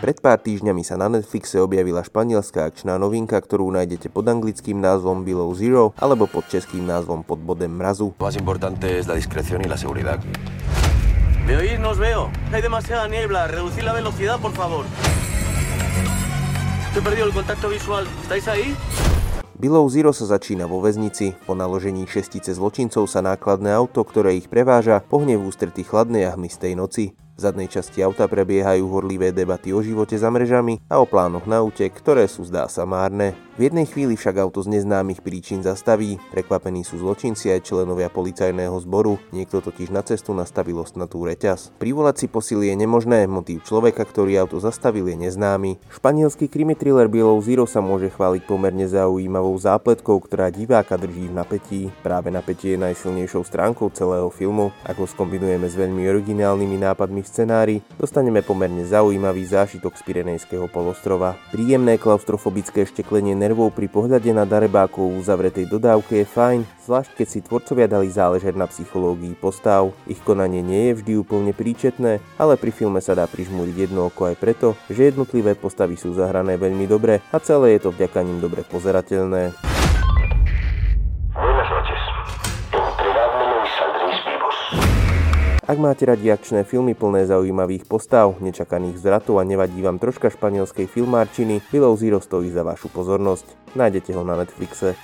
Pred pár týždňami sa na Netflixe objavila španielská akčná novinka, ktorú nájdete pod anglickým názvom Below Zero alebo pod českým názvom Pod bodem mrazu. Más importante es la discreción y la seguridad. ¿Me oís? No os veo. Hay demasiada niebla. Reducid la velocidad, por favor. He perdido el contacto visual. ¿Estáis ahí? Below Zero sa začína vo väznici. Po naložení šestice zločincov sa nákladné auto, ktoré ich preváža, pohne v ústretí chladnej a hmistej noci. V zadnej časti auta prebiehajú horlivé debaty o živote za mrežami a o plánoch na útek, ktoré sú zdá sa márne. V jednej chvíli však auto z neznámych príčin zastaví. Prekvapení sú zločinci aj členovia policajného zboru. Niekto totiž na cestu nastavil ostnatú reťaz. Privolať si posily je nemožné, motív človeka, ktorý auto zastavil je neznámy. Španielský krimi thriller Below Zero sa môže chváliť pomerne zaujímavou zápletkou, ktorá diváka drží v napätí. Práve napätie je najsilnejšou stránkou celého filmu. Ako skombinujeme s veľmi originálnymi nápadmi scenári, dostaneme pomerne zaujímavý zážitok z Pirenejského polostrova. Príjemné klaustrofobické šteklenie nervov pri pohľade na darebákov v uzavretej dodávke je fajn, zvlášť keď si tvorcovia dali záležať na psychológii postav. Ich konanie nie je vždy úplne príčetné, ale pri filme sa dá prižmúriť jedno oko aj preto, že jednotlivé postavy sú zahrané veľmi dobre a celé je to vďaka nim dobre pozerateľné. Ak máte radi akčné filmy plné zaujímavých postav, nečakaných zvratov a nevadí vám troška španielskej filmárčiny, Below Zero stojí za vašu pozornosť. Nájdete ho na Netflixe.